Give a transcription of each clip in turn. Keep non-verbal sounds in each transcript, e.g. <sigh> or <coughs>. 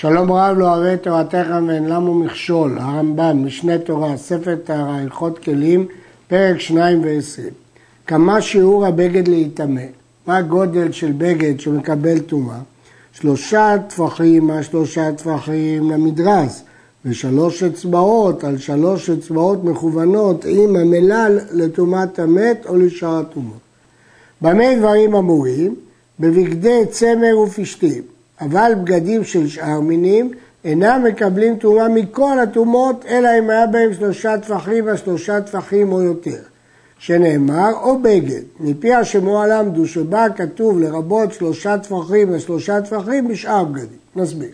שלום רב לא אוהב את תורתך ואין למה מכשול, הרמב"ם, משנה תורה, ספר טהרה, הלכות כלים, פרק שניים ועשרים. כמה שיעור הבגד להיטמא? מה הגודל של בגד שמקבל טומאה? שלושה טפחים מה שלושה טפחים למדרס, ושלוש אצבעות על שלוש אצבעות מכוונות עם המלל לטומאת המת או לשאר הטומאות. במה דברים אמורים? בבגדי צמר ופשתים. אבל בגדים של שאר מינים אינם מקבלים טומאה מכל הטומאות, אלא אם היה בהם שלושה טפחים ושלושה טפחים או יותר. שנאמר, או בגד, מפי השמוע למדו שבה כתוב לרבות שלושה טפחים ושלושה טפחים בשאר בגדים. נסביר.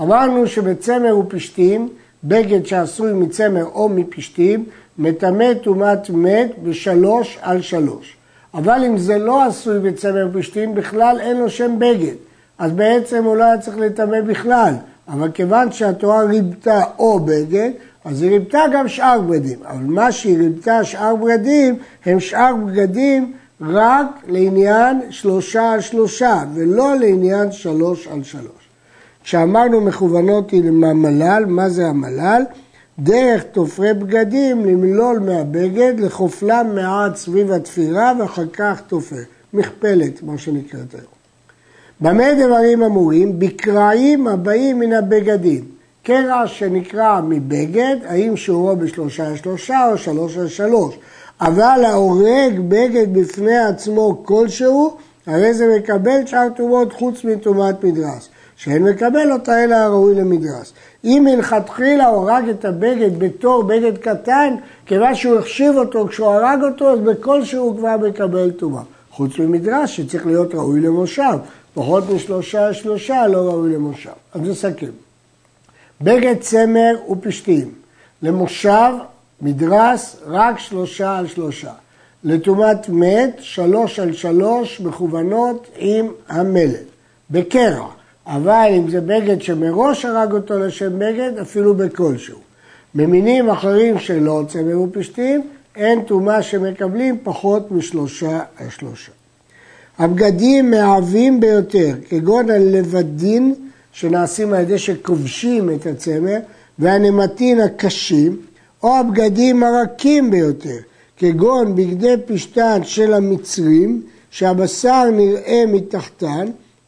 אמרנו שבצמר ופשתים, בגד שעשוי מצמר או מפשתים, מטמא טומאת מת בשלוש על שלוש. אבל אם זה לא עשוי בצמר ופשתים, בכלל אין לו שם בגד. אז בעצם הוא לא היה צריך לטמא בכלל. אבל כיוון שהתורה ריבתה או בגד, אז היא ריבתה גם שאר בגדים. אבל מה שהיא ריבתה שאר בגדים, הם שאר בגדים רק לעניין שלושה על שלושה, ולא לעניין שלוש על שלוש. כשאמרנו מכוונות היא לממלל, מה זה המלל? דרך תופרי בגדים למלול מהבגד, לחופלם מעט סביב התפירה ואחר כך תופר. מכפלת, מה שנקראת היום. במה דברים אמורים? בקרעים הבאים מן הבגדים. קרע שנקרע מבגד, האם שיעורו בשלושה שלושה או שלוש על שלוש. אבל ההורג בגד בפני עצמו כלשהו, הרי זה מקבל שאר טומאות חוץ מטומאת מדרס. שאין מקבל אותה אלא הראוי למדרס. אם מלכתחילה הוא הרג את הבגד בתור בגד קטן, כיוון שהוא החשיב אותו כשהוא הרג אותו, אז בכל שהוא כבר מקבל טומאה. חוץ ממדרש שצריך להיות ראוי למושב. פחות משלושה שלושה לא ראוי למושב. אז נסכם. בגד צמר ופשתים. למושב, מדרס, רק שלושה על שלושה. לטומאת מת, שלוש על שלוש, מכוונות עם המלט. בקרע. אבל אם זה בגד שמראש הרג אותו לשם בגד, אפילו בכלשהו. במינים אחרים שלא צמר ופשתים, אין טומאה שמקבלים פחות משלושה על שלושה. הבגדים מהווים ביותר, כגון הלבדין שנעשים על ידי שכובשים את הצמר, והנמטין הקשים, או הבגדים הרכים ביותר, כגון בגדי פשטן של המצרים, שהבשר נראה מתחתן,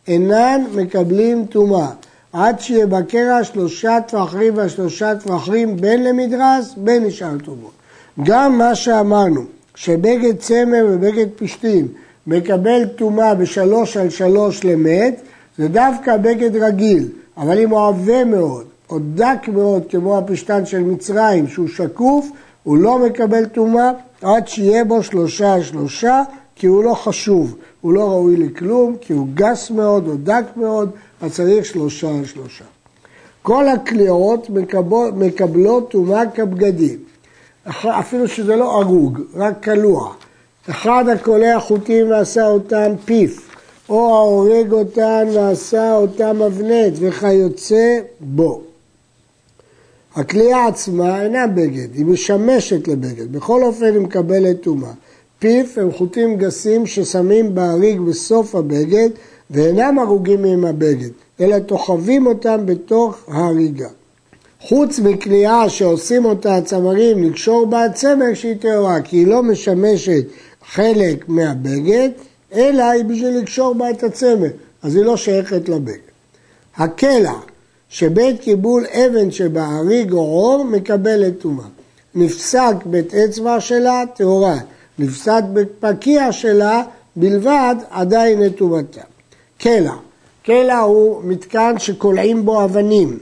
אינן מקבלים טומאה, עד שיהיה בקרע שלושה טפחים ושלושה טפחים בין למדרס, בין לשאר טומאות. גם מה שאמרנו, שבגד צמר ובגד פשטים מקבל טומאה בשלוש על שלוש למת, זה דווקא בגד רגיל, אבל אם הוא עבה מאוד, או דק מאוד, כמו הפשטן של מצרים, שהוא שקוף, הוא לא מקבל טומאה עד שיהיה בו שלושה על שלושה, כי הוא לא חשוב, הוא לא ראוי לכלום, כי הוא גס מאוד או דק מאוד, אז צריך שלושה על שלושה. כל הקליעות מקבלות טומאה כבגדים, אפילו שזה לא הרוג, רק קלוע. אחד הקולע חוטים ועשה אותם פיף, או ההורג אותן ועשה אותם מבנט, וכיוצא בו. הכלייה עצמה אינה בגד, היא משמשת לבגד, בכל אופן היא מקבלת טומאה. פיף הם חוטים גסים ששמים בהריג בסוף הבגד ואינם הרוגים עם הבגד, אלא תוחבים אותם בתוך ההריגה. חוץ מכלייה שעושים אותה הצמרים לקשור בה הצמר שהיא טהורה, כי היא לא משמשת חלק מהבגד, אלא היא בשביל לקשור בה את הצמר, אז היא לא שייכת לבגד. הקלע שבית קיבול אבן שבהריג או עור מקבל את טומאה. נפסק בית אצבע שלה טהורה, נפסק בית פקיע שלה בלבד עדיין את טומאתה. קלע, קלע הוא מתקן שקולעים בו אבנים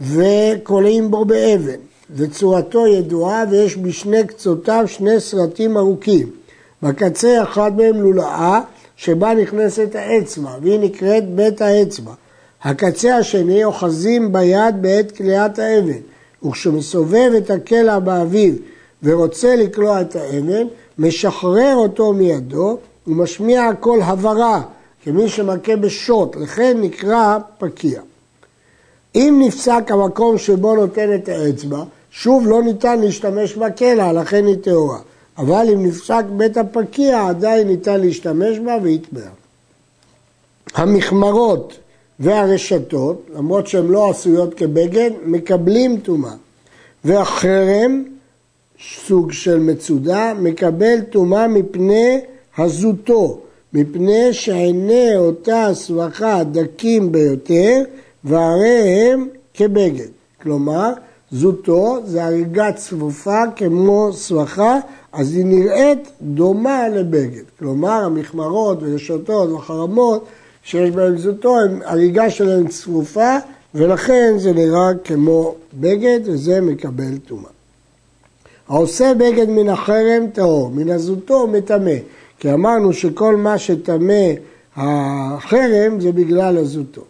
וקולעים בו באבן וצורתו ידועה ויש בשני קצותיו שני סרטים ארוכים. בקצה אחד מהם לולאה שבה נכנסת האצבע, והיא נקראת בית האצבע. הקצה השני אוחזים ביד בעת כליאת האבן, וכשמסובב את הקלע באביב ורוצה לקלוע את האבן, משחרר אותו מידו ומשמיע קול הברה, כמי שמכה בשוט, לכן נקרא פקיע. אם נפסק המקום שבו נותן את האצבע, שוב לא ניתן להשתמש בקלע, לכן היא טהורה. אבל אם נפסק בית הפקיע עדיין ניתן להשתמש בה ויתבע. המכמרות והרשתות, למרות שהן לא עשויות כבגד, מקבלים טומאה. והחרם, סוג של מצודה, מקבל טומאה מפני הזוטו, מפני שעיני אותה הסבכה דקים ביותר, והרי הם כבגד. כלומר, זוטו זה הריגה צפופה כמו סבכה, אז היא נראית דומה לבגד. כלומר, המכמרות ורשתות וחרמות שיש בהן זוטו, הריגה שלהן צפופה, ולכן זה נראה כמו בגד, וזה מקבל טומאה. העושה בגד מן החרם טהור, מן הזוטו מטמא. כי אמרנו שכל מה שטמא החרם זה בגלל הזוטו.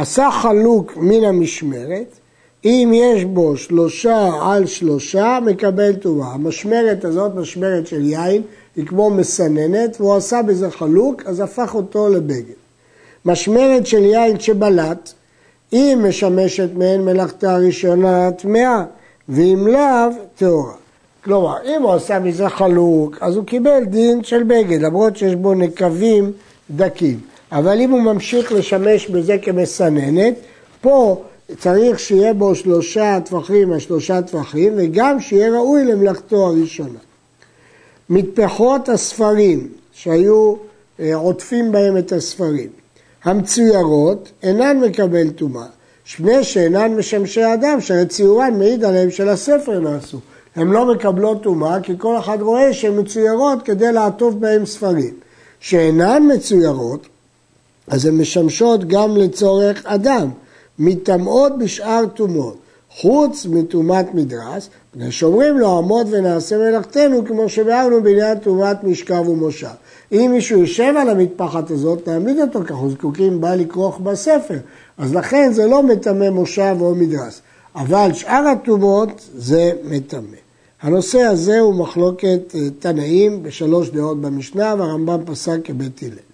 עשה חלוק מן המשמרת, אם יש בו שלושה על שלושה, מקבל טומאה. המשמרת הזאת, משמרת של יין, היא כמו מסננת, והוא עשה בזה חלוק, אז הפך אותו לבגד. משמרת של יין שבלט, אם משמשת מעין מלאכתה הראשונה טמאה, ואם לאו, טהורה. כלומר, אם הוא עשה מזה חלוק, אז הוא קיבל דין של בגד, למרות שיש בו נקבים דקים. אבל אם הוא ממשיך לשמש בזה כמסננת, פה צריך שיהיה בו שלושה טפחים על שלושה טפחים, וגם שיהיה ראוי למלאכתו הראשונה. מטפחות הספרים שהיו אה, עוטפים בהם את הספרים, המצוירות אינן מקבל טומאה, שני שאינן משמשי אדם, שהרי ציורן מעיד עליהם שלספר נעשו. הן לא מקבלות טומאה כי כל אחד רואה שהן מצוירות כדי לעטוף בהן ספרים. שאינן מצוירות, אז הן משמשות גם לצורך אדם, מטמאות בשאר טומאות, חוץ מטומאת מדרס, פני שאומרים לו עמוד ונעשה מלאכתנו כמו שביארנו בעניין טומאת משכב ומושב. אם מישהו יושב על המטפחת הזאת, נעמיד אותו, כי אנחנו זקוקים בה לכרוך בספר. אז לכן זה לא מטמא מושב או מדרס. אבל שאר הטומאות זה מטמא. הנושא הזה הוא מחלוקת אה, תנאים בשלוש דעות במשנה, והרמב"ם פסק כבית הלל.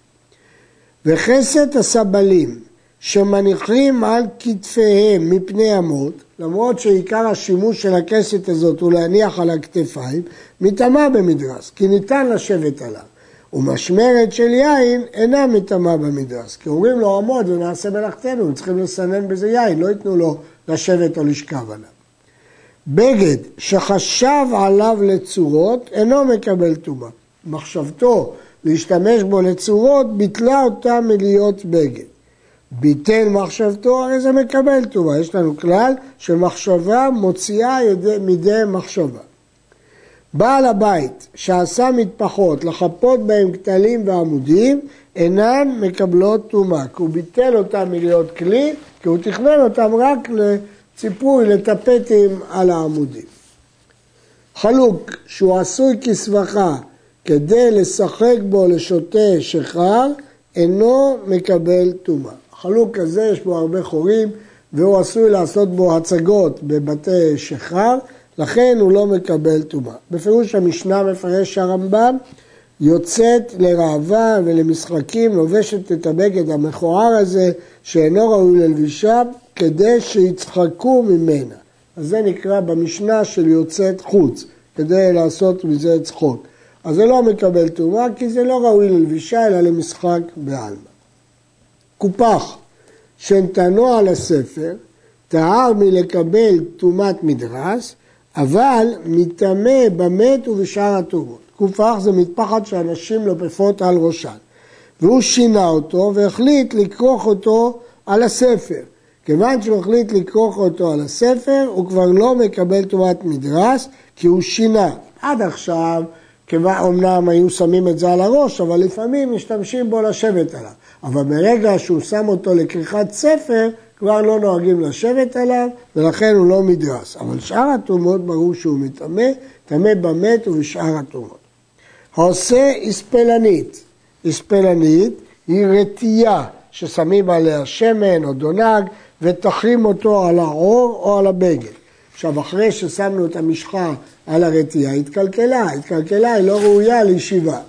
וכסת הסבלים שמניחים על כתפיהם מפני אמות, למרות שעיקר השימוש של הכסת הזאת הוא להניח על הכתפיים, מטמא במדרס, כי ניתן לשבת עליו. ומשמרת של יין אינה מטמא במדרס, כי אומרים לו עמוד ונעשה מלאכתנו, הם צריכים לסנן בזה יין, לא ייתנו לו לשבת או לשכב עליו. בגד שחשב עליו לצורות אינו מקבל טומאה. מחשבתו להשתמש בו לצורות ביטלה אותה מלהיות בגד. ביטל מחשבתו, הרי זה מקבל טומאה. יש לנו כלל שמחשבה מוציאה מידי מחשבה. בעל הבית שעשה מטפחות לחפות בהם כתלים ועמודים אינן מקבלות טומאה, כי הוא ביטל אותם מלהיות כלי, כי הוא תכנן אותם רק ציפוי לטפטים על העמודים. חלוק שהוא עשוי כסבכה כדי לשחק בו לשוטה שחר, אינו מקבל טומאה. החלוק הזה יש בו הרבה חורים והוא עשוי לעשות בו הצגות בבתי שחר, לכן הוא לא מקבל טומאה. בפירוש המשנה מפרש הרמב"ם, יוצאת לראווה ולמשחקים, לובשת את הבגד המכוער הזה שאינו ראוי ללבישה, כדי שיצחקו ממנה. אז זה נקרא במשנה של יוצאת חוץ, כדי לעשות מזה צחוק. אז זה לא מקבל טומאה, כי זה לא ראוי ללבישה, אלא למשחק בעלמא. קופח שנתנו על הספר, טהר מלקבל טומאת מדרס, אבל מטמא במת ובשאר הטומאות. קופח זה מטפחת שאנשים לופפות על ראשן. והוא שינה אותו והחליט לכרוך אותו על הספר. כיוון שהוא החליט לכרוך אותו על הספר, הוא כבר לא מקבל טומאת מדרס, כי הוא שינה. עד עכשיו, אמנם היו שמים את זה על הראש, אבל לפעמים משתמשים בו לשבת עליו. אבל ברגע שהוא שם אותו לכריכת ספר, כבר לא נוהגים לשבת עליו, ולכן הוא לא מדרס. אבל שאר הטומאות ברור שהוא מטמא, טמא במת ובשאר הטומאות. העושה הספלנית, הספלנית היא רטייה ששמים עליה שמן או דונג, ותחרים אותו על העור או על הבגד. עכשיו, אחרי ששמנו את המשחה על הרתיעה, התקלקלה, התקלקלה, היא לא ראויה לישיבה.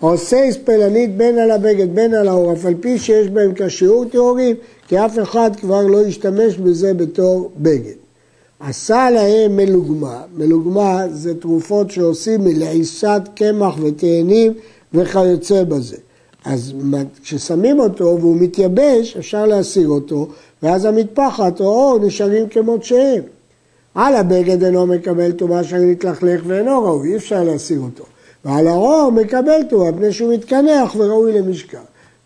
העושה הספלנית בין על הבגד בין על העור, אף על פי שיש בהם כשיעור טהורים, כי אף אחד כבר לא ישתמש בזה בתור בגד. עשה להם מלוגמה, מלוגמה זה תרופות שעושים מלעיסת קמח ותאנים וכיוצא בזה. אז כששמים אותו והוא מתייבש, אפשר להסיר אותו, ואז המטפחת או האור נשארים כמות שהם. על הבגד אינו מקבל טומאה שאני מתלכלך ואינו ראוי, אי אפשר להסיר אותו. ועל הרור מקבל טומאה, מפני שהוא מתקנח וראוי למשכב.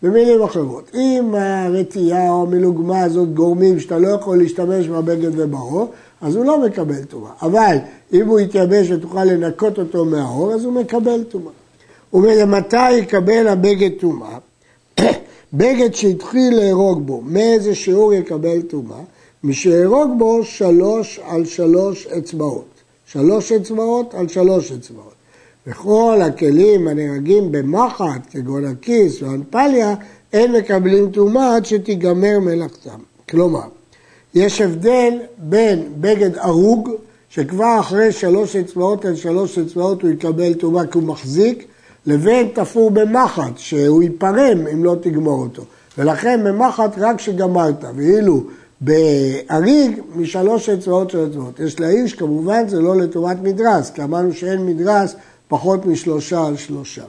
במילים אחרות, אם הרתיעה או המלוגמה הזאת גורמים שאתה לא יכול להשתמש בבגד ובעור, אז הוא לא מקבל טומאה. אבל אם הוא יתייבש ותוכל לנקות אותו מהעור, אז הוא מקבל טומאה. ומתי יקבל הבגד טומאה? <coughs> בגד שהתחיל להרוג בו, מאיזה שיעור יקבל טומאה? משארוג בו שלוש על שלוש אצבעות. שלוש אצבעות על שלוש אצבעות. וכל הכלים הנהרגים במחט, כגון הכיס או אנפליה, אין מקבלים טומאה עד שתיגמר מלאכתם. כלומר, יש הבדל בין בגד ארוג, שכבר אחרי שלוש אצבעות על שלוש אצבעות הוא יקבל טומאה כי הוא מחזיק, לבין תפור במחט, שהוא ייפרם אם לא תגמור אותו. ולכן במחט רק כשגמרת, ואילו באריג משלוש אצבעות של אצבעות. יש להעיר כמובן זה לא לטובת מדרס, כי אמרנו שאין מדרס פחות משלושה על שלושה.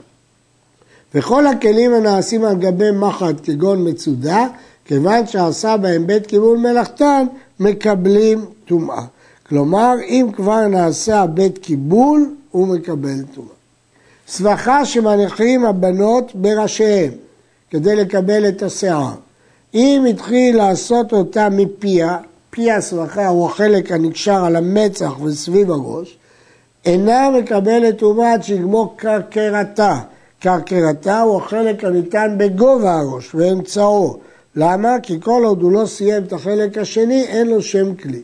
וכל הכלים הנעשים על גבי מחט כגון מצודה, כיוון שעשה בהם בית קיבול מלאכתן, מקבלים טומאה. כלומר, אם כבר נעשה בית קיבול, הוא מקבל טומאה. סבכה שמניחים הבנות בראשיהם, כדי לקבל את השיער. אם התחיל לעשות אותה מפיה, פי הסבכה הוא החלק הנקשר על המצח וסביב הראש, אינה מקבלת טומאה עד שיגמור קרקרתה. קרקרתה הוא החלק הניתן בגובה הראש ואמצעו. למה? כי כל עוד הוא לא סיים את החלק השני, אין לו שם כלי.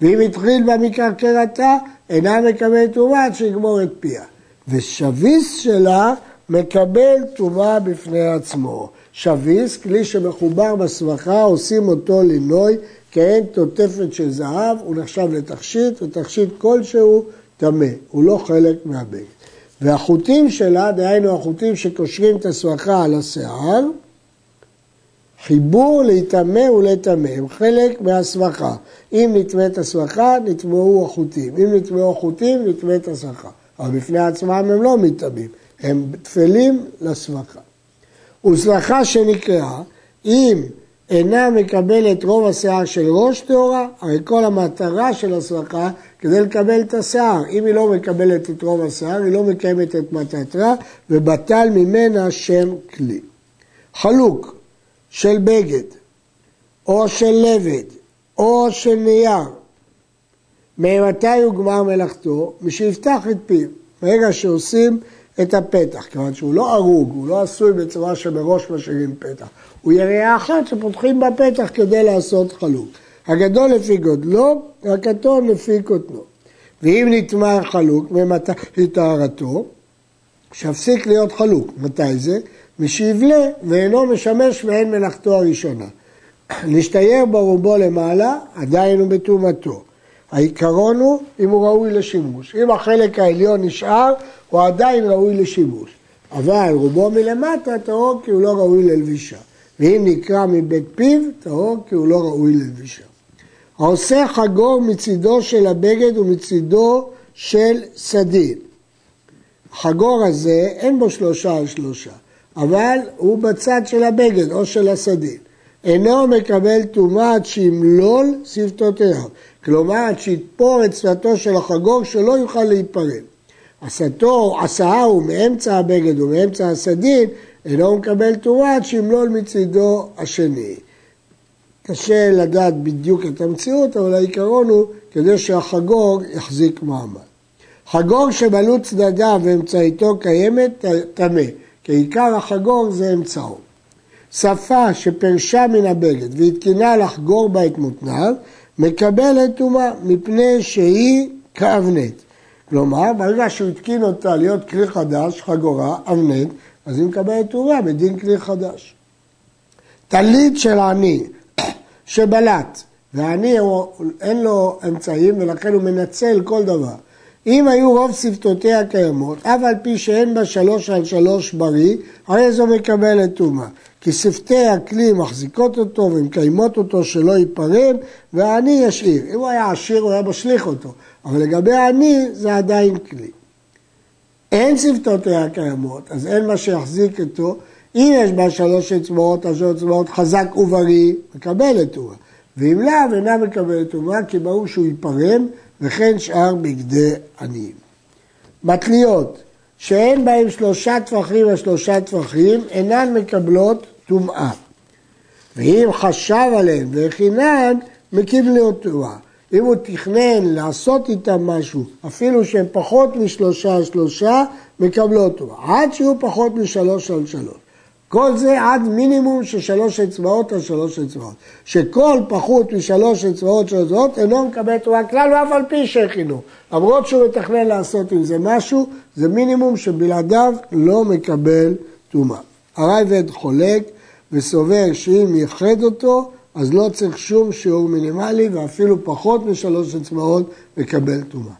ואם התחיל בה מקרקרתה, אינה מקבלת טומאה עד שיגמור את פיה. ושביס שלה מקבל טומאה בפני עצמו. שביס, כלי שמחובר בסבכה, עושים אותו לינוי כעין תותפת של זהב, הוא נחשב לתכשיט, ותכשיט כלשהו טמא, הוא לא חלק מהבגד. והחוטים שלה, דהיינו החוטים שקושרים את הסבכה על השיער, חיבור להיטמא ולטמא, הם חלק מהסבכה. אם נטמאת הסבכה, נטמאו החוטים. אם נטמאו החוטים, נטמאת הסבכה. אבל בפני עצמם הם לא מטמאים, הם טפלים לסבכה. וסלחה שנקראה, אם אינה מקבלת רוב השיער של ראש טהורה, הרי כל המטרה של הסלחה כדי לקבל את השיער. אם היא לא מקבלת את רוב השיער, היא לא מקיימת את מטרתה, ובטל ממנה שם כלי. חלוק של בגד, או של לבד, או של נייר, ממתי הוא גמר מלאכתו? משיפתח את פיו. ברגע שעושים את הפתח, כיוון שהוא לא הרוג, הוא לא עשוי בצורה שמראש משאירים פתח. הוא יריעה אחת שפותחים בפתח כדי לעשות חלוק. הגדול לפי גודלו, הקטון לפי קוטנו. ואם נטמע חלוק, היא טהרתו? שיפסיק להיות חלוק. מתי זה? משיבלה ואינו משמש מעין מלאכתו הראשונה. <clears throat> להשתייר ברובו למעלה, עדיין הוא בטומאתו. העיקרון הוא אם הוא ראוי לשימוש. אם החלק העליון נשאר, הוא עדיין ראוי לשימוש. אבל רובו מלמטה טהור כי הוא לא ראוי ללבישה. ואם נקרא מבית פיו, טהור כי הוא לא ראוי ללבישה. העושה חגור מצידו של הבגד ומצידו של סדין. החגור הזה אין בו שלושה על שלושה, אבל הוא בצד של הבגד או של הסדין. אינו מקבל טומאה עד שימלול שפתותיו. כלומר, שיתפור את שפתו של החגור שלא יוכל להיפרד. עשתו, עשאה הוא מאמצע הבגד ומאמצע הסדין, אינו מקבל טומאה עד שימלול מצידו השני. קשה לדעת בדיוק את המציאות, אבל העיקרון הוא כדי שהחגור יחזיק מעמד. חגור שמלאו צדדיו ואמצעיתו קיימת, טמא, כי עיקר החגור זה אמצעו. שפה שפרשה מן הבגד והתקינה לחגור בה את מותניו, מקבלת טומאה, מפני שהיא כאבנט. כלומר, ברגע שהוא התקין אותה להיות כלי חדש, חגורה, אבנט, אז היא מקבלת טומאה בדין כלי חדש. טלית של עני שבלט, ועני אין לו אמצעים ולכן הוא מנצל כל דבר. אם היו רוב שפתותיה קיימות, אף על פי שאין בה שלוש על שלוש בריא, הרי זו מקבלת טומאה. כי שפתי הכלי מחזיקות אותו ומקיימות אותו שלא ייפרד, והעני ישאיר. אם הוא היה עשיר הוא היה משליך אותו, אבל לגבי העני זה עדיין כלי. אין שפתותיה קיימות, אז אין מה שיחזיק אותו, אם יש בה שלוש אצבעות, אז שלוש אצבעות חזק ובריא, מקבלת טומאה. ואם לאו, אינה מקבלת טומאה, כי ברור שהוא ייפרם, וכן שאר בגדי עניים. מתליות, שאין בהם שלושה טפחים או שלושה טפחים, אינן מקבלות טומאה. ואם חשב עליהן והכינן, מקים טומאה. אם הוא תכנן לעשות איתם משהו, אפילו שהם פחות משלושה על שלושה, מקבלות טומאה. עד שיהיו פחות משלוש על שלוש. כל זה עד מינימום של שלוש אצבעות על שלוש אצבעות. שכל פחות משלוש אצבעות של אצבעות אינו מקבל תורה כלל ואף על פי שהכינו. למרות שהוא מתכנן לעשות עם זה משהו, זה מינימום שבלעדיו לא מקבל טומאה. הרייבד חולק וסובר שאם ייחד אותו, אז לא צריך שום שיעור מינימלי ואפילו פחות משלוש אצבעות מקבל טומאה.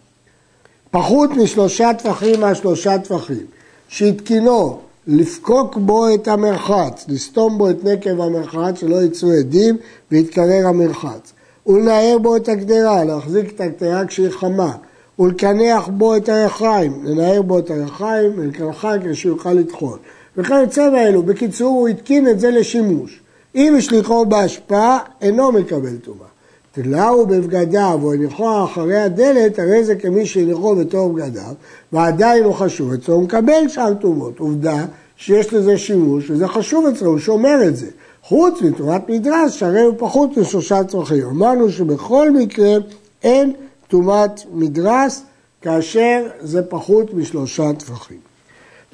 פחות משלושה טפחים מהשלושה טפחים, שהתקינו לפקוק בו את המרחץ, לסתום בו את נקב המרחץ, שלא יצאו עדים ויתקרר המרחץ. ולנער בו את הגדרה, להחזיק את הגדרה כשהיא חמה. ולקנח בו את היחיים, לנער בו את היחיים ולקנחה כדי שיוכל לטחון. וכיוצא באלו, בקיצור הוא התקין את זה לשימוש. אם השליחו בהשפעה, אינו מקבל טומאה. תלאו בבגדיו או הניחו אחרי הדלת, הרי זה כמי שהניחו בתור בגדיו, ועדיין הוא חשוב אצלו, הוא מקבל שאר טומאות. עובדה שיש לזה שימוש, וזה חשוב אצלו, הוא שומר את זה. חוץ מתורת מדרש, שהרי הוא פחות משלושה צרכים. אמרנו שבכל מקרה אין טומאת מדרס, כאשר זה פחות משלושה טפחים.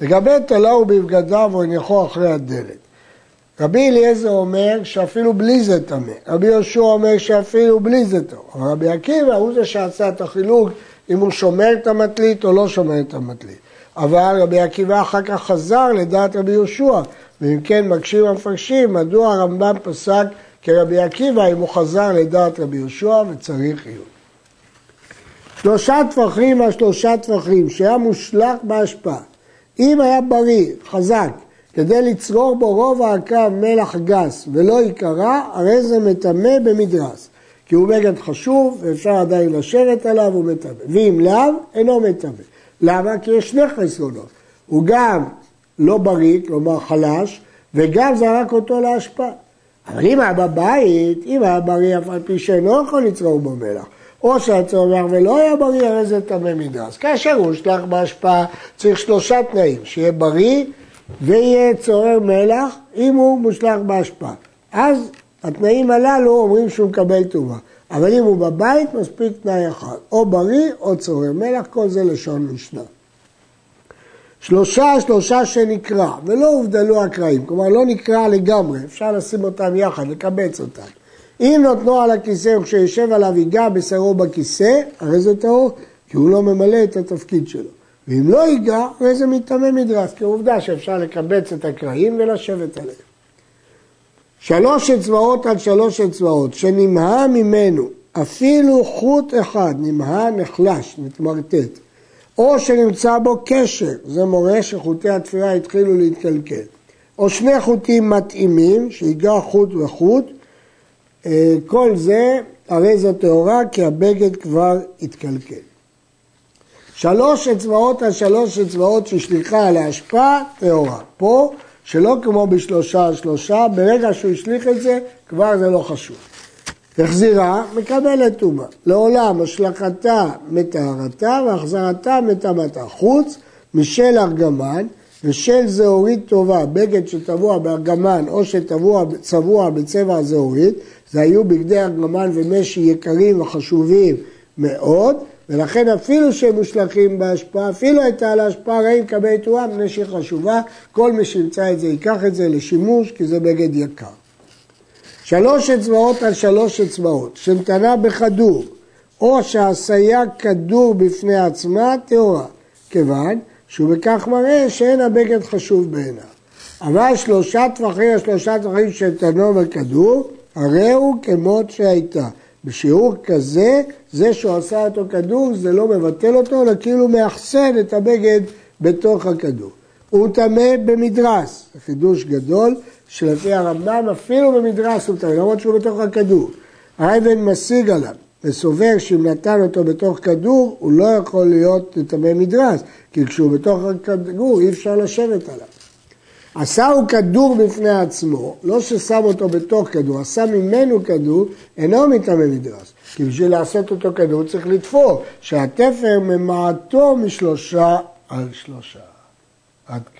לגבי תלאו בבגדיו או הניחו אחרי הדלת. רבי אליעזר אומר שאפילו בלי זה טמא, רבי יהושע אומר שאפילו בלי זה אבל רבי עקיבא הוא זה שעשה את החילוק אם הוא שומר את המטלית או לא שומר את המטלית. אבל רבי עקיבא אחר כך חזר לדעת רבי יהושע, ואם כן מקשים המפרשים מדוע הרמב"ם פסק כרבי עקיבא אם הוא חזר לדעת רבי יהושע וצריך עיון. שלושה טפחים מהשלושה טפחים שהיה מושלך בהשפעה. אם היה בריא, חזק, כדי לצרור בו רוב הקו מלח גס ולא ייקרע, הרי זה מטמא במדרס. כי הוא בגד חשוב ואפשר עדיין לשבת עליו, הוא מטמא. ואם לאו, אינו מטמא. למה? כי יש שני חסרונות. הוא גם לא בריא, כלומר חלש, וגם זרק אותו להשפעה. אבל אם היה בבית, אם היה בריא אף על פי שאינו יכול לצרור בו מלח, או שהצומח ולא היה בריא, הרי זה טמא מדרס. כאשר הוא שלח בהשפעה, צריך שלושה תנאים, שיהיה בריא, ויהיה צורר מלח אם הוא מושלך בהשפעה. אז התנאים הללו אומרים שהוא מקבל טומאה. אבל אם הוא בבית, מספיק תנאי אחד, או בריא או צורר מלח, כל זה לשון משנה. שלושה, שלושה שנקרע, ולא הובדלו הקרעים, כלומר לא נקרע לגמרי, אפשר לשים אותם יחד, לקבץ אותם. אם נותנו על הכיסא וכשיושב עליו ייגע בשרו בכיסא, הרי זה טהור, כי הוא לא ממלא את התפקיד שלו. ואם לא ייגע, הרי זה מטמא מדרס, כי עובדה שאפשר לקבץ את הקרעים ולשבת עליהם. שלוש אצבעות על שלוש אצבעות, שנמהה ממנו אפילו חוט אחד, נמהה נחלש, מתמרטט, או שנמצא בו קשר, זה מורה שחוטי התפירה התחילו להתקלקל, או שני חוטים מתאימים, שיגע חוט וחוט, אה, כל זה הרי זו טהורה כי הבגד כבר התקלקל. שלוש אצבעות על שלוש אצבעות ששליחה על ההשפעה, טהורה. פה, שלא כמו בשלושה על שלושה, ברגע שהוא השליך את זה, כבר זה לא חשוב. החזירה, מקבלת טומאה. לעולם השלכתה מטהרתה והחזרתה מטמאתה. חוץ משל ארגמן ושל זהורית טובה, בגד שטבוע בארגמן או שצבוע בצבע הזהורית, זה היו בגדי ארגמן ומשי יקרים וחשובים מאוד, ולכן אפילו שהם מושלכים בהשפעה, אפילו הייתה על ההשפעה רעים קבל תרועה, מפני שהיא חשובה, כל מי שימצא את זה ייקח את זה לשימוש, כי זה בגד יקר. שלוש אצבעות על שלוש אצבעות, שנתנה בכדור, או שהסייע כדור בפני עצמה, טהורה, כיוון שהוא בכך מראה שאין הבגד חשוב בעיניו. אבל שלושה טווחים, שלושה טווחים שנתנו בכדור, הרי הוא כמות שהייתה. בשיעור כזה, זה שהוא עשה אותו כדור, זה לא מבטל אותו, אלא כאילו מאחסן את הבגד בתוך הכדור. הוא טמא במדרס, חידוש גדול, שלפי הרמב"ם אפילו במדרס הוא טמא, למרות שהוא בתוך הכדור. האבן משיג עליו וסובר שאם נתן אותו בתוך כדור, הוא לא יכול להיות טמא מדרס, כי כשהוא בתוך הכדור אי אפשר לשבת עליו. עשה הוא כדור בפני עצמו, לא ששם אותו בתוך כדור, עשה ממנו כדור, אינו מטמא מדרס. כי בשביל לעשות אותו כדור צריך לתפור, שהתפר ממעטו משלושה על שלושה. עד כאן.